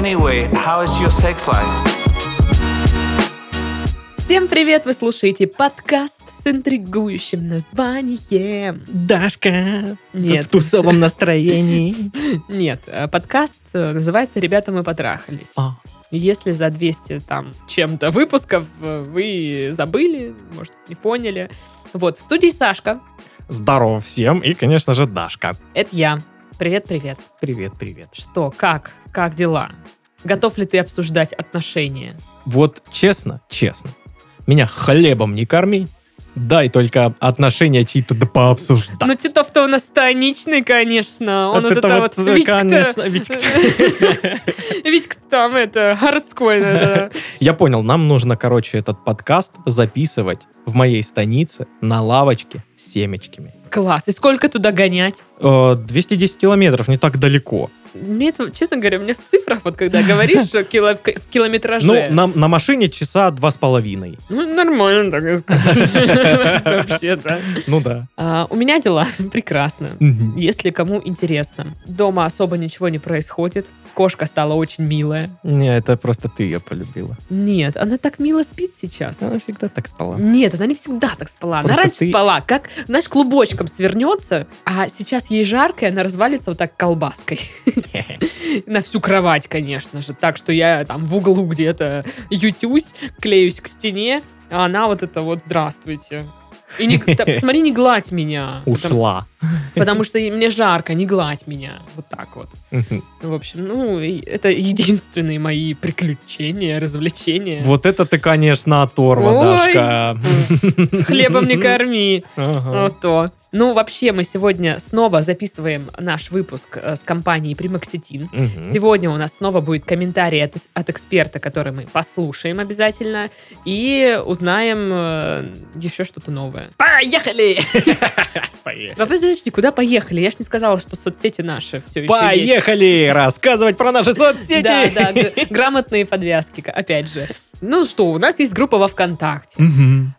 Anyway, how is your sex life? Всем привет! Вы слушаете подкаст с интригующим названием. Дашка, Нет. в тусовом настроении. Нет, э, подкаст э, называется «Ребята, мы потрахались». А, Если за 200 там с чем-то выпусков э, вы забыли, может, не поняли. Вот, в студии Сашка. Здорово всем и, конечно же, Дашка. Это я. Привет-привет. Привет, привет. Что, как? Как дела? Готов ли ты обсуждать отношения? Вот честно, честно, меня хлебом не корми, дай только отношения чьи-то да пообсуждать. Ну, Титов-то у нас станичный, конечно. Он вот, это вот... конечно, Витька. Там это, городской. Я понял, нам нужно, короче, этот подкаст записывать в моей станице на лавочке с семечками. Класс. И сколько туда гонять? Э, 210 километров, не так далеко. Мне это, честно говоря, мне в цифрах, вот когда говоришь что кило- в ки- в километраже. Ну, на, на машине часа два с половиной. Ну, нормально, так и скажешь. Вообще, да. Ну да. А, У меня дела прекрасно. Если кому интересно. Дома особо ничего не происходит. Кошка стала очень милая. Не, это просто ты ее полюбила. Нет, она так мило спит сейчас. Она всегда так спала. Нет, она не всегда так спала. Она Просто раньше ты- спала, как, знаешь, клубочком свернется, а сейчас ей жарко, и она развалится вот так колбаской. На всю кровать, конечно же. Так что я там в углу где-то ютюсь, клеюсь к стене, а она вот это вот «Здравствуйте». И не, посмотри, не гладь меня. Ушла. потому что и- мне жарко, не гладь меня. Вот так вот. В общем, ну, это единственные мои приключения, развлечения. Вот это ты, конечно, оторва. Дашка. Хлебом не корми. Ага. Вот то. Ну, вообще, мы сегодня снова записываем наш выпуск э, с компанией Примоксетин. Мгм. Сегодня у нас снова будет комментарий от, от эксперта, который мы послушаем обязательно, и узнаем э, еще что-то новое. Поехали! Вопрос, подожди, куда поехали? Я ж не сказала, что соцсети наши все еще Поехали рассказывать про наши соцсети. Да, да, грамотные подвязки, опять же. Ну что, у нас есть группа во ВКонтакте,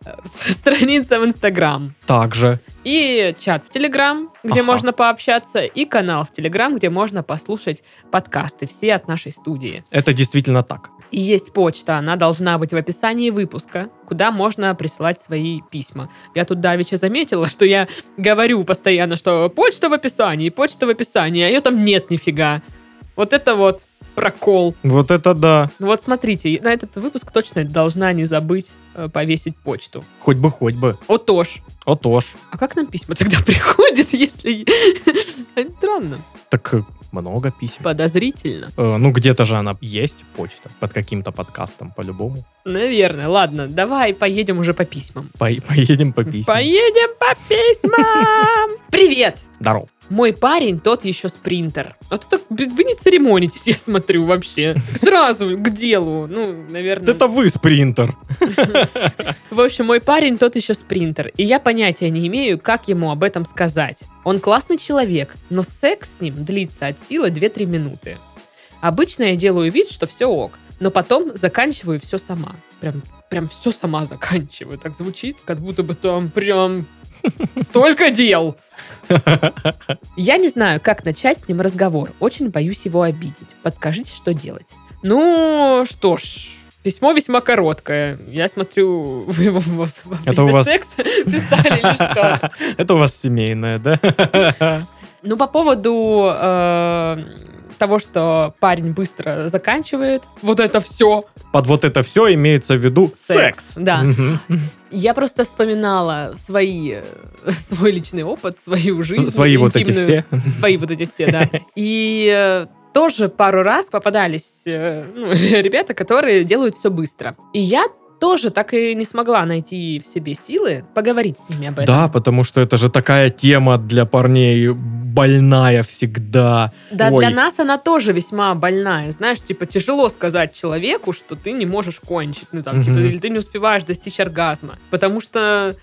э, страница в Инстаграм, Также. и чат в Телеграм, где Ага. можно пообщаться, и канал в Телеграм, где можно послушать подкасты, все от нашей студии. Это действительно так. И есть почта, она должна быть в описании выпуска, куда можно присылать свои письма. Я тут давеча заметила, что я говорю постоянно, что почта в описании, почта в описании, а ее там нет нифига. Вот это вот прокол. Вот это да. Ну вот смотрите, на этот выпуск точно должна не забыть э, повесить почту. Хоть бы, хоть бы. Отож. Отож. А как нам письма тогда приходят, если... Странно. Так э, много писем. Подозрительно. Э, Ну, где-то же она есть, почта, под каким-то подкастом, по-любому. Наверное. Ладно, давай поедем уже по письмам. По- Поедем по письмам. Поедем по письмам! Привет! Здорово. Мой парень тот еще спринтер. А то так, вы не церемонитесь, я смотрю, вообще. Сразу к делу. Ну, наверное... Это вы спринтер. В общем, мой парень тот еще спринтер, и я понятия не имею, как ему об этом сказать. Он классный человек, но секс с ним длится от силы 2-3 минуты. Обычно я делаю вид, что все ок, но потом заканчиваю все сама. Прям, прям все сама заканчиваю. Так звучит, как будто бы там прям столько дел. Я не знаю, как начать с ним разговор. Очень боюсь его обидеть. Подскажите, что делать. Ну, что ж, письмо весьма короткое. Я смотрю, вы его Это у вас- секса писали или что? Это у вас семейное, да? Ну, по поводу э, того, что парень быстро заканчивает, вот это все. Под вот это все имеется в виду Секс, секс. да. Я просто вспоминала свои, свой личный опыт, свою жизнь. С- Свои вот эти все. Свои вот эти все, да. И э, тоже пару раз попадались э, ну, ребята, которые делают все быстро. И я тоже так и не смогла найти в себе силы поговорить с ними об этом. Да, потому что это же такая тема для парней больная всегда. Да, Ой. для нас она тоже весьма больная. Знаешь, типа, тяжело сказать человеку, что ты не можешь кончить. Ну, там, типа, Мгм. или ты не успеваешь достичь оргазма. Потому что,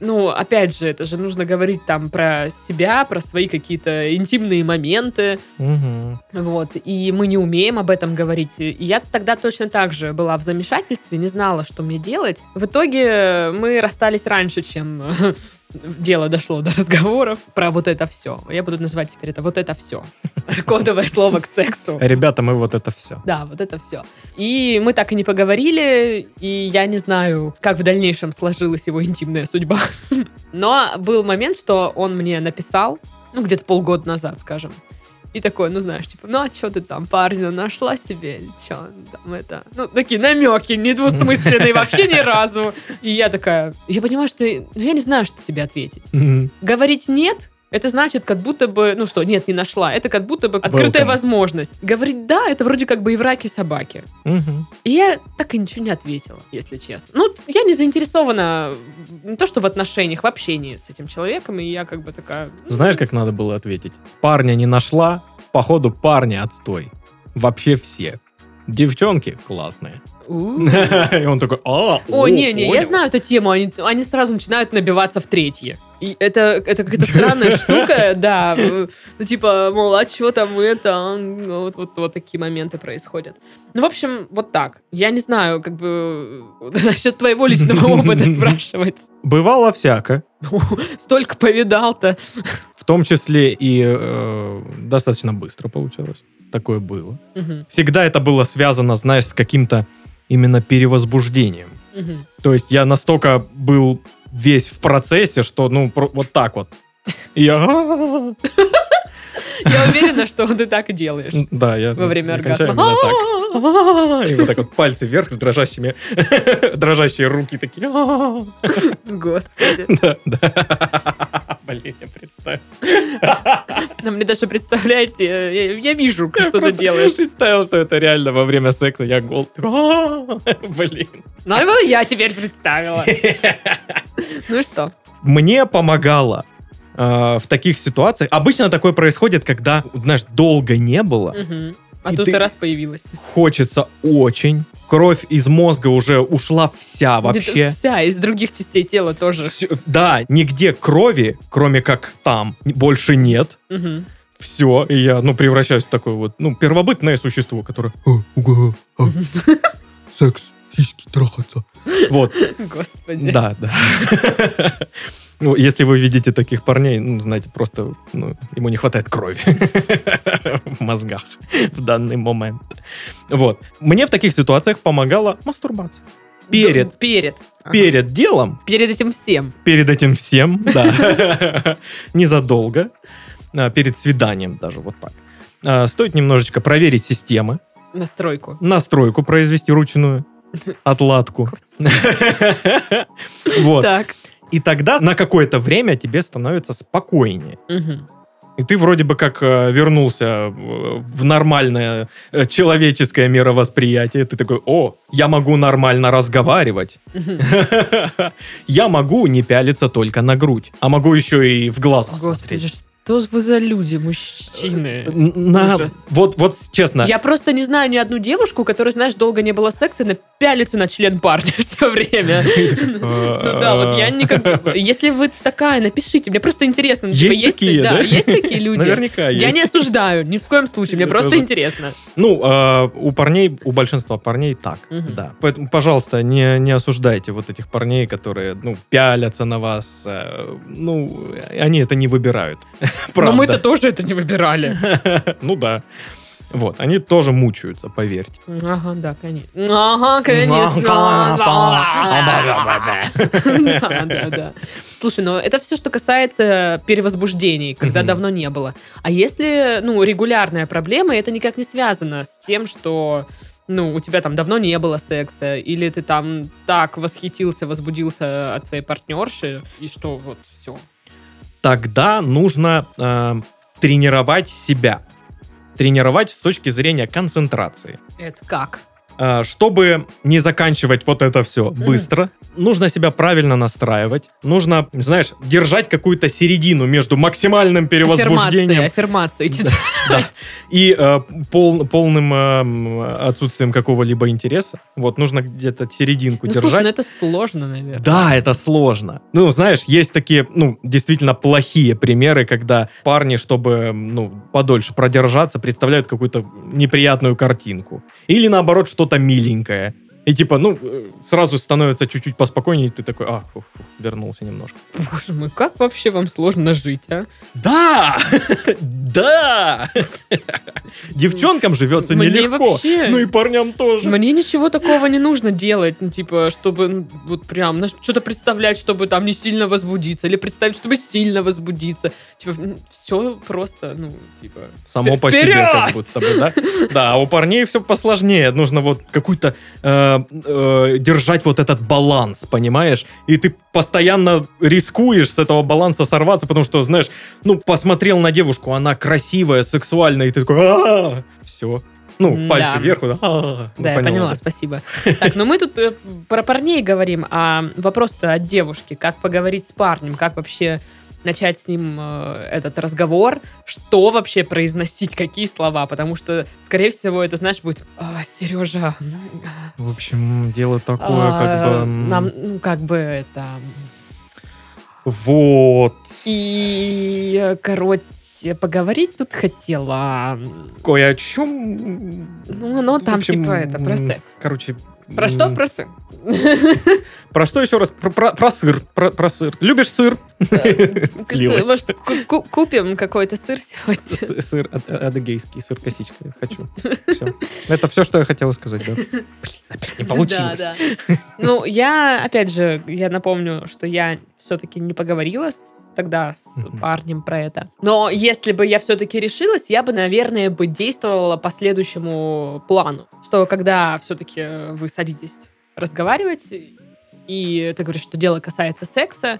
ну, опять же, это же нужно говорить там про себя, про свои какие-то интимные моменты. Мгм. Вот, и мы не умеем об этом говорить. И я тогда точно так же была в замешательстве, не знала, что мне делать. В итоге мы расстались раньше, чем дело дошло до разговоров про вот это все. Я буду называть теперь это вот это все. Кодовое слово к сексу. Ребята, мы вот это все. Да, вот это все. И мы так и не поговорили, и я не знаю, как в дальнейшем сложилась его интимная судьба. Но был момент, что он мне написал, ну, где-то полгода назад, скажем. И такой, ну, знаешь, типа, ну, а что ты там, парня нашла себе? Че там это? Ну, такие намеки, недвусмысленные вообще ни разу. И я такая, я понимаю, что, ну, я не знаю, что тебе ответить. Говорить нет, это значит, как будто бы, ну что, нет, не нашла. Это как будто бы открытая Welcome. возможность. Говорить да, это вроде как бы и в раке собаки. Мгм. И я так и ничего не ответила, если честно. Ну, я не заинтересована не то, что в отношениях, в общении с этим человеком, и я как бы такая... ну, Знаешь, как надо было ответить? Парня не нашла, походу парня отстой. Вообще все. Девчонки классные. И он такой, а, Ой, не-не, я понял». знаю эту тему, они, они сразу начинают набиваться в третье. И это, это какая-то странная штука, да. Ну, типа, мол, а что там это? а, Вот, вот, вот такие моменты происходят. Ну, в общем, вот так. Я не знаю, как бы, насчет твоего личного опыта спрашивать. Бывало всяко. Столько повидал-то. В том числе и э, достаточно быстро получалось. Такое было. Мгм, Всегда это было связано, знаешь, с каким-то именно перевозбуждением. мгм. То есть я настолько был весь в процессе, что, ну, вот так вот. Я... Я уверена, что ты так и делаешь Да, я... во время оргазма. И вот так вот пальцы вверх с дрожащими, дрожащие руки такие. Господи. Да, да. Блин, я представил. Но мне даже представляете, я, я вижу, Я что ты делаешь. представил, что это реально во время секса я гол. Блин. Ну, вот я теперь представила. Ну что? Мне помогало э, в таких ситуациях. Обычно такое происходит, когда, знаешь, долго не было. Мгм. А И тут ты- раз появилась. Хочется очень. Кровь из мозга уже ушла вся вообще. Где-то Вся, из других частей тела тоже. Всё- да, нигде крови, кроме как там, больше нет. Мгм. Все, и я, ну, превращаюсь в такое вот, ну, первобытное существо, которое... «А, уга, а, секс, сиськи, трахаться. Вот, Господи. да, да. Ну, если вы видите таких парней, ну, знаете, просто ну, ему не хватает крови в мозгах в данный момент. Вот. Мне в таких ситуациях помогала мастурбация. Перед, Перед. Ага. перед делом Перед этим всем. перед этим всем, да, незадолго, а, перед свиданием даже вот так. А, Стоит немножечко проверить системы, Настройку. настройку произвести ручную, отладку. Вот. Так. И тогда на какое-то время тебе становится спокойнее. Мгм. И ты вроде бы как э, вернулся э, в нормальное э, человеческое мировосприятие. Ты такой, о, я могу нормально разговаривать. Я могу не пялиться только на грудь, а могу еще и в глаза смотреть. Что вы за люди, мужчины? Н- На, Ужас. вот, вот честно, Я просто не знаю ни одну девушку, которая, знаешь, долго не было секса, и пялится на член парня все время. Ну да, вот я никак... Если вы такая, напишите, мне просто интересно. ну, типа, Есть такие, да? есть такие люди. Наверняка Я есть. не осуждаю, ни в коем случае, мне Я просто интересно. Ну, э, у парней, у большинства парней так, да. Поэтому, пожалуйста, не, не осуждайте вот этих парней, которые, ну, пялятся на вас. э, ну, они это не выбирают. Но Правда. мы-то тоже это не выбирали. Ну да. Вот, они тоже мучаются, поверьте. Ага, да, конечно. Ага, конечно. Да, да, да. Слушай, ну это все, что касается перевозбуждений, когда давно не было. А если, ну, регулярная проблема, это никак не связано с тем, что ну, у тебя там давно не было секса, или ты там так восхитился, возбудился от своей партнерши, и что вот все. Тогда нужно э, тренировать себя. Тренировать с точки зрения концентрации. Это как? Э, Чтобы не заканчивать вот это все быстро, нужно себя правильно настраивать. Нужно, знаешь, держать какую-то середину между максимальным Аффирмации, перевозбуждением аффирмации. читать. да, и э, пол- полным э, отсутствием какого-либо интереса. Вот, нужно где-то серединку Ну, слушай, держать. ну это сложно, наверное. Да, это сложно. Ну, знаешь, есть такие, ну, действительно плохие примеры, когда парни, чтобы, ну, подольше продержаться, представляют какую-то неприятную картинку. Или, наоборот, что-то миленькое. И типа, ну, э, сразу становится чуть-чуть поспокойнее, и ты такой, а, фу, фу, вернулся немножко. Боже мой, как вообще вам сложно жить, а? Да! Да! Девчонкам живется нелегко. Ну и парням тоже. Мне ничего такого не нужно делать, ну, типа, чтобы ну, вот прям что-то представлять, чтобы там не сильно возбудиться, или представить, чтобы сильно возбудиться. Типа, все просто, ну, типа... Само по себе как будто бы, да? Да, а у парней все посложнее. Нужно вот какой-то э, э, держать вот этот баланс, понимаешь? И ты постоянно рискуешь с этого баланса сорваться, потому что, знаешь, ну, посмотрел на девушку, она красивая, сексуальная, и ты такой, все. Ну, пальцы да. вверх, «А-а-а». Ну, Да, я поняла, да. спасибо. Так, но мы тут э, про парней говорим, а вопрос-то от девушки. Как поговорить с парнем, как вообще начать с ним э, этот разговор, что вообще произносить, какие слова, потому что, скорее всего, это, знаешь, будет, «А, Сережа, м, В общем, дело такое, а, как бы... нам, ну, как бы это... Вот. И, короче, поговорить тут хотела. Кое о чем... Ну, оно там, типа, это, про секс. Короче... Про что? Про секс. Про что еще раз? Про, про- про сыр. Про, про сыр. Любишь сыр? Слилась. Может, ку- ку- купим какой-то сыр сегодня? Сыр ад- адыгейский, сыр косичка. Хочу. Всё. Это все, что я хотела сказать, да. Блин, опять не получилось. Да, да. Ну, я, опять же, я напомню, что я все-таки не поговорила тогда с парнем про это. Но если бы я все-таки решилась, я бы, наверное, бы действовала по следующему плану. Что когда все-таки вы садитесь разговаривать, и ты говоришь, что дело касается секса,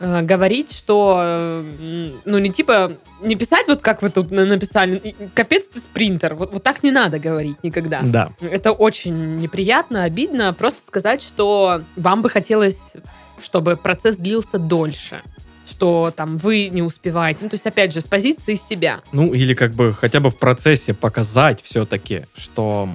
э, говорить, что, э, ну, не типа, не писать вот как вы тут на- написали, «И- капец ты спринтер, вот, вот так не надо говорить никогда. Да. Это очень неприятно, обидно. Просто сказать, что вам бы хотелось, чтобы процесс длился дольше. Что там вы не успеваете. Ну, то есть, опять же, с позиции себя. Ну, или как бы хотя бы в процессе показать все-таки, что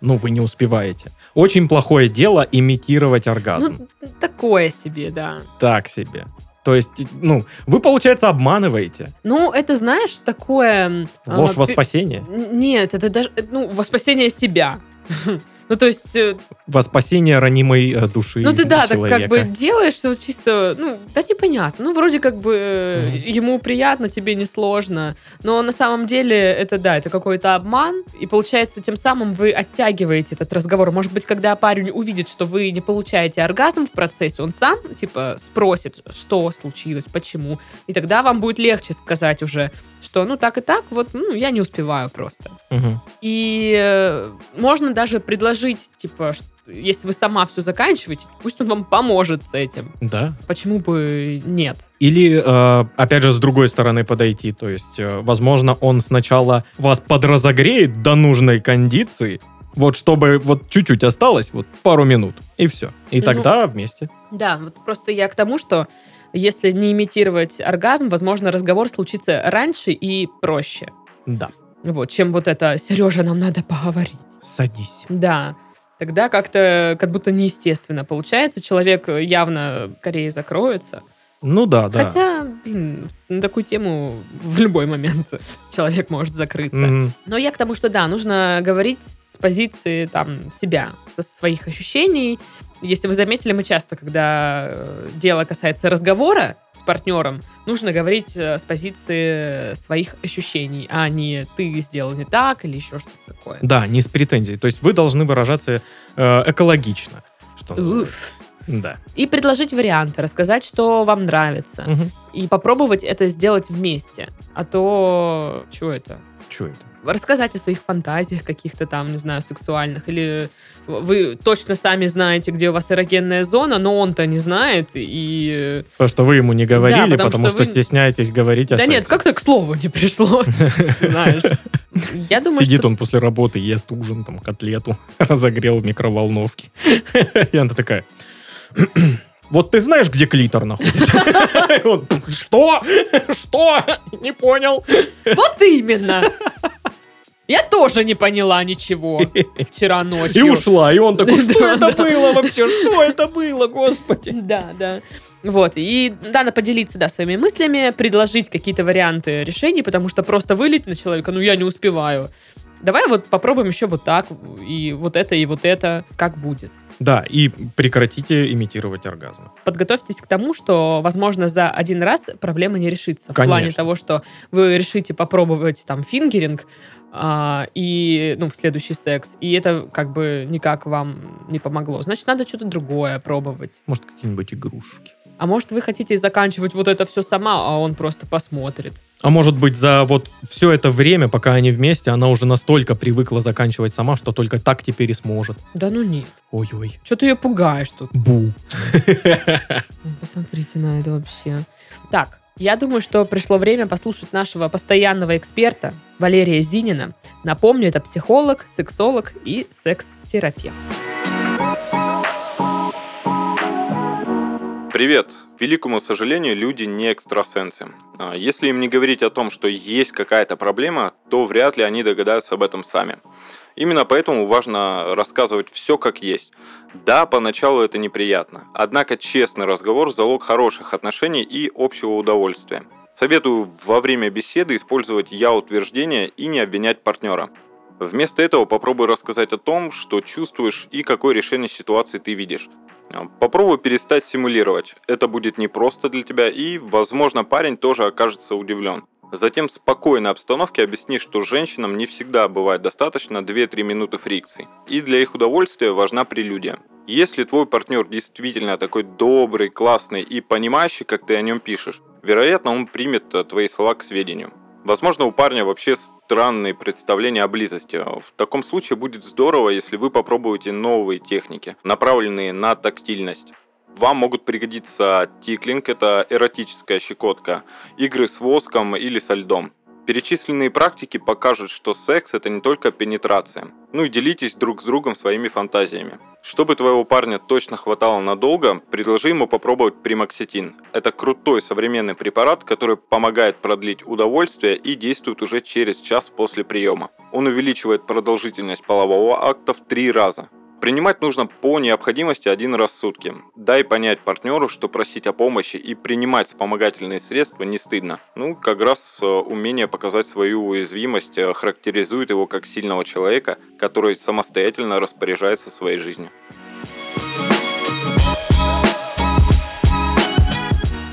ну, вы не успеваете. Очень плохое дело имитировать оргазм. Ну, такое себе, да. Так себе. То есть, ну, вы, получается, обманываете. Ну, это, знаешь, такое... а, Ложь во пе- спасение. Нет, это даже, ну, во спасение себя. Ну, то есть, э, Во спасение ранимой э, души ну, ты, да, так человека. как бы делаешь все чисто, ну, да непонятно. Ну, вроде как бы Мгм. ему приятно, тебе не сложно. Но на самом деле это, да, это какой-то обман. И получается, тем самым вы оттягиваете этот разговор. Может быть, когда парень увидит, что вы не получаете оргазм в процессе, он сам, типа, спросит, что случилось, почему. И тогда вам будет легче сказать уже, что, ну, так и так, вот, ну, я не успеваю просто. Мгм. И э, можно даже предложить, типа, ш- если вы сама все заканчиваете, пусть он вам поможет с этим. Да. Почему бы нет? Или, э, опять же, с другой стороны подойти. То есть, э, возможно, он сначала вас подразогреет до нужной кондиции, вот чтобы вот чуть-чуть осталось, вот пару минут, и все. И Ну. тогда вместе. Да, вот просто я к тому, что если не имитировать оргазм, возможно, разговор случится раньше и проще. Да. Вот, чем вот это «Сережа, нам надо поговорить». Садись. Да. Тогда как-то как будто неестественно получается. Человек явно скорее закроется. Ну да, да. Хотя, блин, на такую тему в любой момент человек может закрыться. Мгм. Но я к тому, что да, нужно говорить с позиции там себя, со своих ощущений. Если вы заметили, мы часто, когда э, дело касается разговора с партнером, нужно говорить э, с позиции своих ощущений, а не ты сделал не так или еще что-то такое. Да, не с претензией. То есть вы должны выражаться э, экологично. Что. Уф. Да. И предложить варианты, рассказать, что вам нравится. Мгм. И попробовать это сделать вместе. А то... Что это? Чё это? Рассказать о своих фантазиях каких-то там, не знаю, сексуальных, или вы точно сами знаете, где у вас эрогенная зона, но он-то не знает, и... Потому что вы ему не говорили, Да, потому потому, что что, вы- стесняетесь говорить о Да нет, как-то к слову не пришло, знаешь. Я думаю, Сидит он после работы, ест ужин, там, котлету, разогрел в микроволновке. И она такая, вот ты знаешь, где клитор находится? Что? Что? Не понял. Вот именно! Я тоже не поняла ничего вчера И ночью. ушла. И он такой, что это было вообще? Что это было, господи? Да, да. Вот, и надо поделиться, да, своими мыслями, предложить какие-то варианты решений, потому что просто вылить на человека, ну, я не успеваю. давай вот попробуем еще вот так, и вот это, и вот это, как будет. Да, и прекратите имитировать оргазм. Подготовьтесь к тому, что, возможно, за один раз проблема не решится. В плане Конечно. того, что вы решите попробовать там фингеринг, а, и, ну, в следующий секс, и это как бы никак вам не помогло. Значит, надо что-то другое пробовать. Может, какие-нибудь игрушки. А может, вы хотите заканчивать вот это все сама, а он просто посмотрит. А может быть, за вот все это время, пока они вместе, она уже настолько привыкла заканчивать сама, что только так теперь и сможет. Да ну нет. Ой-ой. Что ты ее пугаешь тут? Бу. Ну, Посмотрите на это вообще. Так, я думаю, что пришло время послушать нашего постоянного эксперта Валерия Зинина. Напомню, это психолог, сексолог и секс-терапевт. Привет! К великому сожалению, люди не экстрасенсы. А, Если им не говорить о том, что есть какая-то проблема, то вряд ли они догадаются об этом сами. Именно поэтому важно рассказывать все как есть. Да, поначалу это неприятно, однако честный разговор – залог хороших отношений и общего удовольствия. Советую во время беседы использовать «я-утверждение» и не обвинять партнера. Вместо этого попробуй рассказать о том, что чувствуешь и какое решение ситуации ты видишь. А, Попробуй перестать симулировать. Это будет непросто для тебя, и, возможно, парень тоже окажется удивлен. Затем в спокойной обстановке объясни, что женщинам не всегда бывает достаточно 2-3 минуты фрикций. И для их удовольствия важна прелюдия. Если твой партнер действительно такой добрый, классный и понимающий, как ты о нем пишешь, вероятно, он примет э, твои слова к сведению. Возможно, у парня вообще странные представления о близости. В таком случае будет здорово, если вы попробуете новые техники, направленные на тактильность. Вам могут пригодиться тиклинг, это эротическая щекотка, игры с воском или со льдом. Перечисленные практики покажут, что секс это не только пенетрация. Ну и делитесь друг с другом своими фантазиями. Чтобы твоего парня точно хватало надолго, предложи ему попробовать примоксетин. Это крутой современный препарат, который помогает продлить удовольствие и действует уже через час после приема. Он увеличивает продолжительность полового акта в три раза. Принимать нужно по необходимости один раз в сутки. Дай понять партнеру, что просить о помощи и принимать вспомогательные средства не стыдно. Ну, как раз э, умение показать свою уязвимость э, характеризует его как сильного человека, который самостоятельно распоряжается своей жизнью.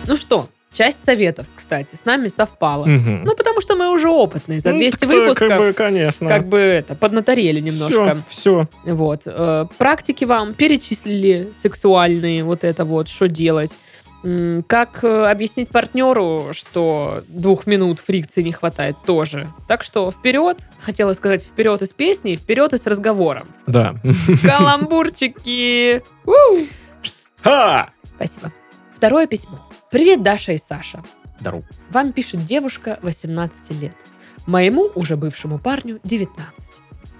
Ну что, часть советов, кстати, с нами совпала. Мгм. Ну, потому что мы уже опытные. За Ну, 200 кто- выпусков Как бы, конечно. как бы это, поднаторели немножко. Все, Вот. э, Практики вам перечислили сексуальные, вот это вот, что делать. Как э, объяснить партнеру, что двух минут фрикции не хватает тоже. Так что вперед, хотела сказать вперед из песни, вперед из разговора. Да. Каламбурчики! Спасибо. Второе письмо. Привет, Даша и Саша. Здорово. Вам пишет девушка 18 лет. Моему уже бывшему парню 19.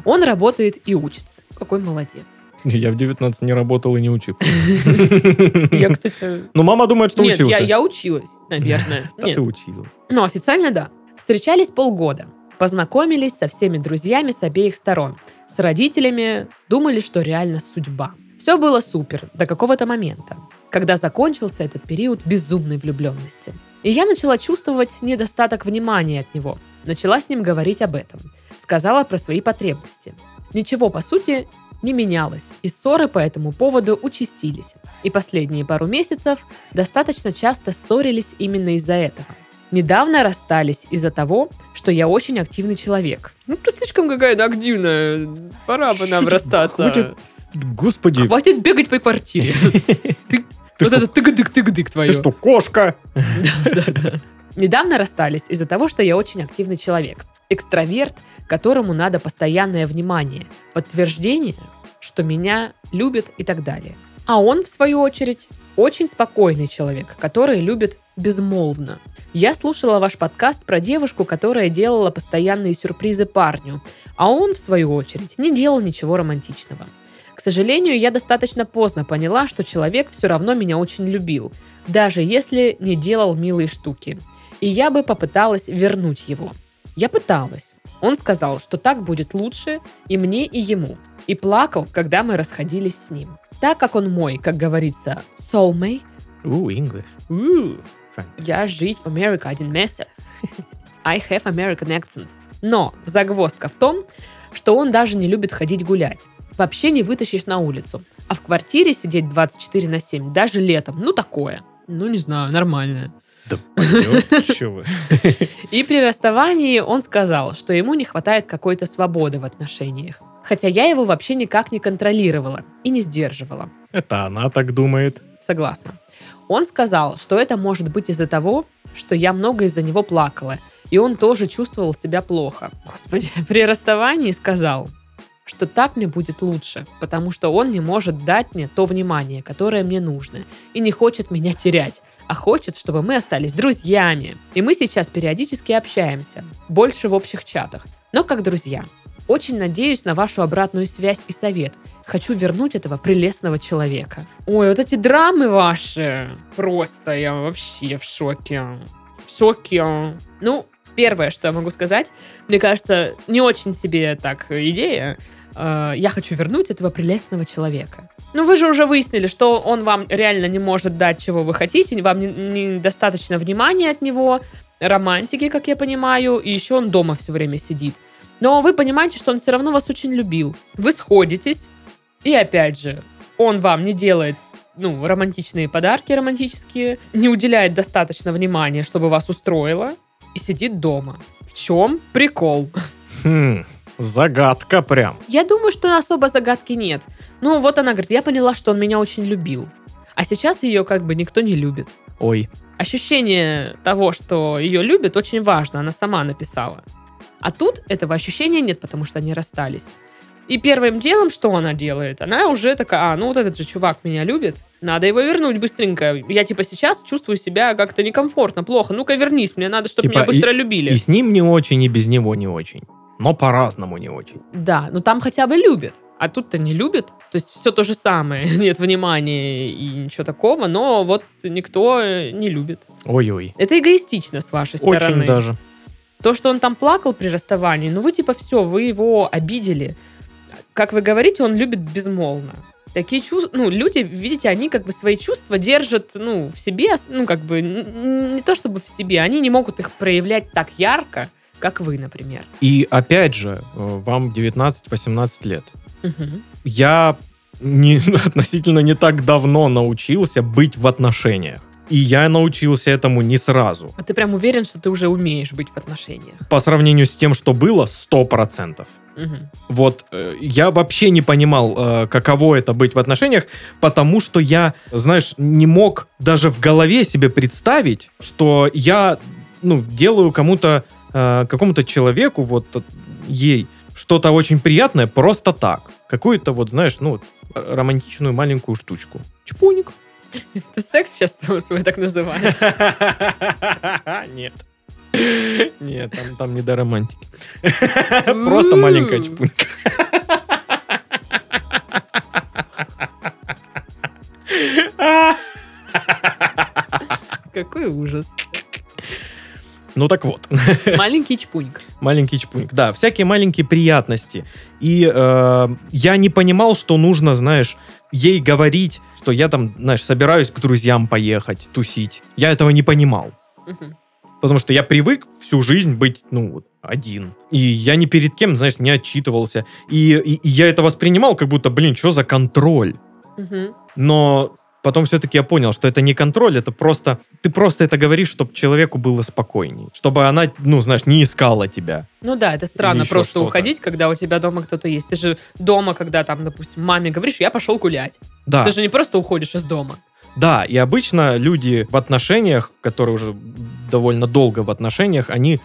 Он работает и учится. Какой молодец. Я в 19 не работал и не учился. Я, кстати... Ну, мама думает, что Нет, учился. я, я училась, наверное. Да Нет. ты училась. Ну, официально да. Встречались полгода. Познакомились со всеми друзьями с обеих сторон. С родителями думали, что реально судьба. Все было супер до какого-то момента, когда закончился этот период безумной влюбленности. И я начала чувствовать недостаток внимания от него. Начала с ним говорить об этом. Сказала про свои потребности. Ничего, по сути, не менялось, и ссоры по этому поводу участились. И последние пару месяцев достаточно часто ссорились именно из-за этого. Недавно расстались из-за того, что я очень активный человек. Ну, ты слишком какая-то активная. Пора бы нам расстаться. хватит Господи, Хватит бегать по квартире. Ты Вот что, это тыгдык-тыгдык твое. ты что, кошка? Недавно расстались из-за того, что я очень активный человек. Экстраверт, которому надо постоянное внимание, подтверждение, что меня любят и так далее. А он, в свою очередь, очень спокойный человек, который любит безмолвно. Я слушала ваш подкаст про девушку, которая делала постоянные сюрпризы парню, а он, в свою очередь, не делал ничего романтичного. К сожалению, я достаточно поздно поняла, что человек все равно меня очень любил, даже если не делал милые штуки. И я бы попыталась вернуть его. Я пыталась. Он сказал, что так будет лучше и мне, и ему. И плакал, когда мы расходились с ним. Так как он мой, как говорится, soulmate, У, English. Fantastic. я жить в Америке один месяц. I have American accent. Но загвоздка в том, что он даже не любит ходить гулять. Вообще не вытащишь на улицу. А в квартире сидеть 24 на 7, даже летом, ну такое. Ну, не знаю, нормальное. Да вы. И при расставании он сказал, что ему не хватает какой-то свободы в отношениях. Хотя я его вообще никак не контролировала и не сдерживала. Это она так думает. Согласна. Он сказал, что это может быть из-за того, что я много из-за него плакала, и он тоже чувствовал себя плохо. Господи, при расставании сказал, что так мне будет лучше, потому что он не может дать мне то внимание, которое мне нужно, и не хочет меня терять, а хочет, чтобы мы остались друзьями. И мы сейчас периодически общаемся, больше в общих чатах, но как друзья. Очень надеюсь на вашу обратную связь и совет. Хочу вернуть этого прелестного человека. Ой, вот эти драмы ваши. Просто я вообще в шоке. В шоке. Ну, первое, что я могу сказать, мне кажется, не очень себе так идея. Э, Я хочу вернуть этого прелестного человека. Ну, вы же уже выяснили, что он вам реально не может дать, чего вы хотите, вам не- недостаточно внимания от него, романтики, как я понимаю, и еще он дома все время сидит. Но вы понимаете, что он все равно вас очень любил. Вы сходитесь, и опять же, он вам не делает ну, романтичные подарки романтические, не уделяет достаточно внимания, чтобы вас устроило, и сидит дома. В чем прикол? Хм, загадка прям. Я думаю, что особо загадки нет. Ну, вот она говорит, я поняла, что он меня очень любил. А сейчас ее как бы никто не любит. Ой, Ощущение того, что ее любят, очень важно. Она сама написала. А тут этого ощущения нет, потому что они расстались. И первым делом, что она делает? Она уже такая, а, ну вот этот же чувак меня любит, надо его вернуть быстренько. Я типа сейчас чувствую себя как-то некомфортно, плохо. Ну-ка вернись, мне надо, чтобы Типа, меня быстро любили. и с ним не очень, и без него не очень. Но по-разному не очень. Да, но там хотя бы любят. А тут-то не любят. То есть все то же самое. Нет внимания и ничего такого, но вот никто э, не любит. Ой-ой. Это эгоистично с вашей стороны. Очень даже. То, что он там плакал при расставании, ну вы типа все, вы его обидели. Как вы говорите, он любит безмолвно. Такие чувства, ну, люди, видите, они как бы свои чувства держат, ну, в себе, ну, как бы, не то чтобы в себе, они не могут их проявлять так ярко, как вы, например. И опять же, э, вам 19-18 лет. Мгм. Я не, относительно не так давно научился быть в отношениях. И я научился этому не сразу. А ты прям уверен, что ты уже умеешь быть в отношениях? По сравнению с тем, что было, 100%. Мгм. Вот э, я вообще не понимал, э, каково это быть в отношениях, потому что я, знаешь, не мог даже в голове себе представить, что я, ну, делаю кому-то, э, какому-то человеку, вот э, ей, что-то очень приятное просто так. Какую-то вот, знаешь, ну, романтичную маленькую штучку. Чпуник. Ты секс сейчас свой так называешь? Нет. Нет, там, там не до романтики. Просто маленькая чпунька. Какой ужас. Ну так вот, Маленький чпуньк. маленький чпуньк. Да, всякие маленькие приятности. И э, я не понимал, что нужно, знаешь, ей говорить, что я там, знаешь, собираюсь к друзьям поехать, тусить. Я этого не понимал. Потому что я привык всю жизнь быть, ну, вот, один. И я ни перед кем, знаешь, не отчитывался. И, и- и я это воспринимал, как будто, блин, что за контроль? Но потом все-таки я понял, что это не контроль, это просто... Ты просто это говоришь, чтобы человеку было спокойней. Чтобы она, ну, знаешь, не искала тебя. Ну да, это странно просто уходить, когда у тебя дома кто-то есть. Ты же дома, когда там, допустим, маме говоришь, я пошел гулять. Да, Ты же не просто уходишь из дома. да, и обычно люди в отношениях, которые уже довольно долго в отношениях, они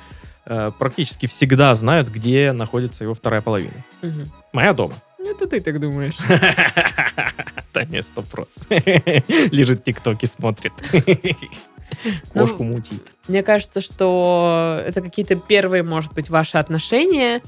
э, практически всегда знают, где находится его вторая половина. Мгм. Моя дома. Это ты так думаешь. Да не, сто Лежит тиктоки, смотрит. Ну, Кошку мутит. Мне кажется, что это какие-то первые, может быть, ваши отношения,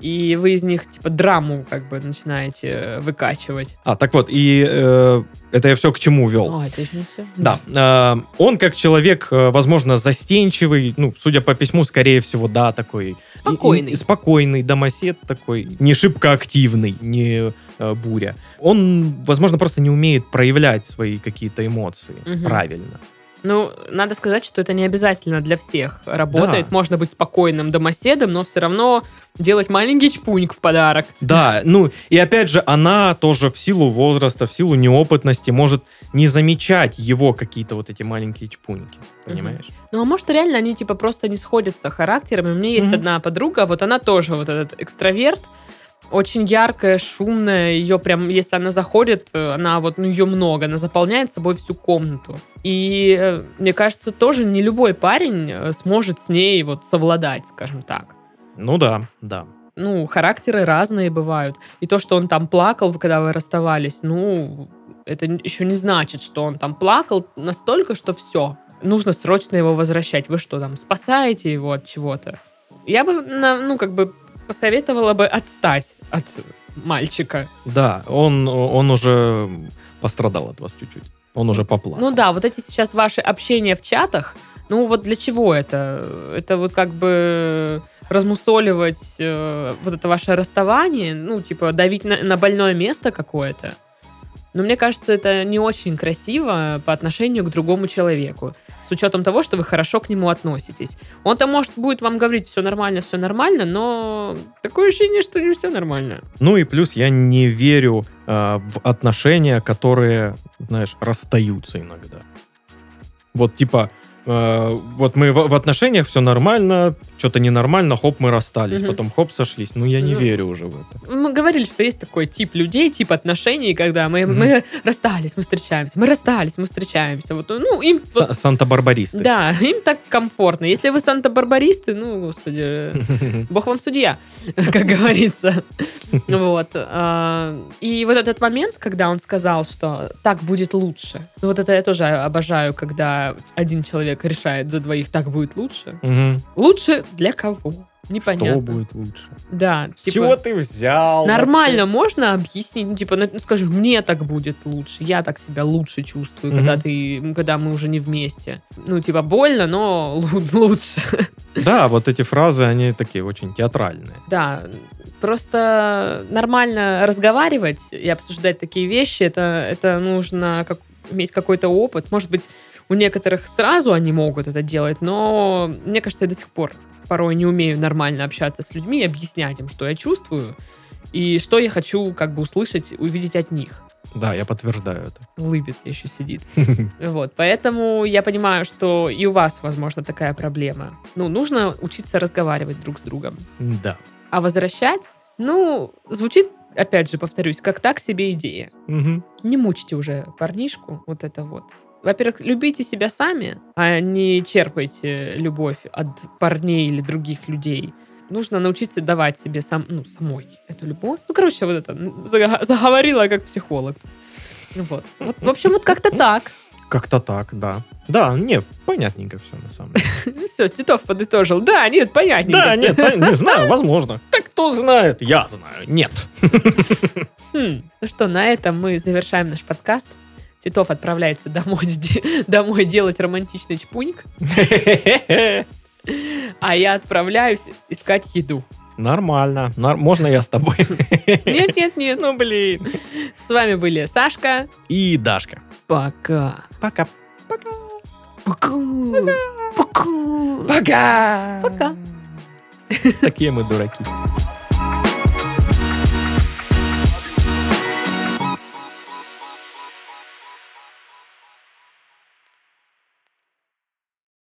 и вы из них, типа, драму как бы начинаете э, выкачивать. А, так вот, и э, это я все к чему вел. О, это еще не все. Да, э, он как человек, э, возможно, застенчивый, ну, судя по письму, скорее всего, да, такой... и- Спокойный. и- спокойный, домосед такой, не шибко активный, не э, буря. Он, возможно, просто не умеет проявлять свои какие-то эмоции Мгм. правильно. Ну, надо сказать, что это не обязательно для всех работает. Да. Можно быть спокойным домоседом, но все равно делать маленький чпуньк в подарок. Да, ну и опять же, она тоже в силу возраста, в силу неопытности может не замечать его какие-то вот эти маленькие чпуньки, понимаешь? Ну, а может, реально они, типа, просто не сходятся характерами. У меня есть Мгм. одна подруга, вот она тоже вот этот экстраверт, очень яркая, шумная, ее прям, если она заходит, э, она вот, ну, ее много, она заполняет собой всю комнату. И э, мне кажется, тоже не любой парень э, сможет с ней вот совладать, скажем так. Ну да, да. ну, характеры разные бывают. И то, что он там плакал, когда вы расставались, ну, это еще не значит, что он там плакал настолько, что все. Нужно срочно его возвращать. Вы что там, спасаете его от чего-то? Я бы, ну, как бы посоветовала бы отстать от мальчика. Да, он, он уже пострадал от вас чуть-чуть. Он уже поплакал. Ну да, вот эти сейчас ваши общения в чатах, ну вот для чего это? Это вот как бы размусоливать э, вот это ваше расставание, ну типа давить на, на больное место какое-то. Но мне кажется, это не очень красиво по отношению к другому человеку. С учетом того, что вы хорошо к нему относитесь. Он-то, может, будет вам говорить, все нормально, все нормально, но такое ощущение, что не все нормально. Ну и плюс я не верю э, в отношения, которые, знаешь, расстаются иногда. Вот типа, вот мы в, в отношениях все нормально, что-то ненормально, хоп, мы расстались, Мгм. потом хоп, сошлись. Ну я не Ну, верю уже в это. Мы говорили, что есть такой тип людей, тип отношений, когда мы, Мгм. мы расстались, мы встречаемся, мы расстались, мы встречаемся. Вот, ну, им вот- Са- Санта-барбаристы. да, им так комфортно. Если вы санта-барбаристы, ну, господи, бог вам судья, как говорится. Вот. а, И вот этот момент, когда он сказал, что так будет лучше. Ну, вот это я тоже обожаю, когда один человек решает за двоих, так будет лучше. Мгм. Лучше для кого? Непонятно. Что будет лучше? Да. С типа- чего ты взял? Нормально можно объяснить, ну, типа, ну, скажи, мне так будет лучше, я так себя лучше чувствую, когда Мгм. ты, когда мы уже не вместе. Ну, типа, больно, но лу- лучше. вообще? Да, вот эти фразы, они такие очень театральные. Да, просто нормально разговаривать и обсуждать такие вещи, это, это нужно как, иметь какой-то опыт. Может быть, у некоторых сразу они могут это делать, но мне кажется, я до сих пор порой не умею нормально общаться с людьми и объяснять им, что я чувствую и что я хочу как бы услышать, увидеть от них. Да, я подтверждаю это. Улыбится еще сидит. Вот, поэтому я понимаю, что и у вас, возможно, такая проблема. Ну, нужно учиться разговаривать друг с другом. Да. А возвращать, ну, звучит, опять же, повторюсь, как так себе идея. Мгм. Не мучьте уже парнишку, вот это вот. Во-первых, любите себя сами, а не черпайте любовь от парней или других людей. Нужно научиться давать себе сам, ну, самой эту любовь. Ну, короче, вот это, заговорила как психолог. Ну Вот. вот. В общем, вот как-то так. Как-то так, да. Да, не, понятненько все на самом деле. Все, Титов подытожил. Да, нет, понятненько. Да, нет, не знаю, возможно. Так кто знает? Я знаю. Нет. Хм, Ну что, на этом мы завершаем наш подкаст. Титов отправляется домой, домой делать романтичный чпуньк, а я отправляюсь искать еду. Нормально. Нар- Можно я с тобой? Нет, нет, нет. Ну, блин. С вами были Сашка. И Дашка. Пока. Пока. Пока. Пока. Пока. Пока. Такие мы дураки.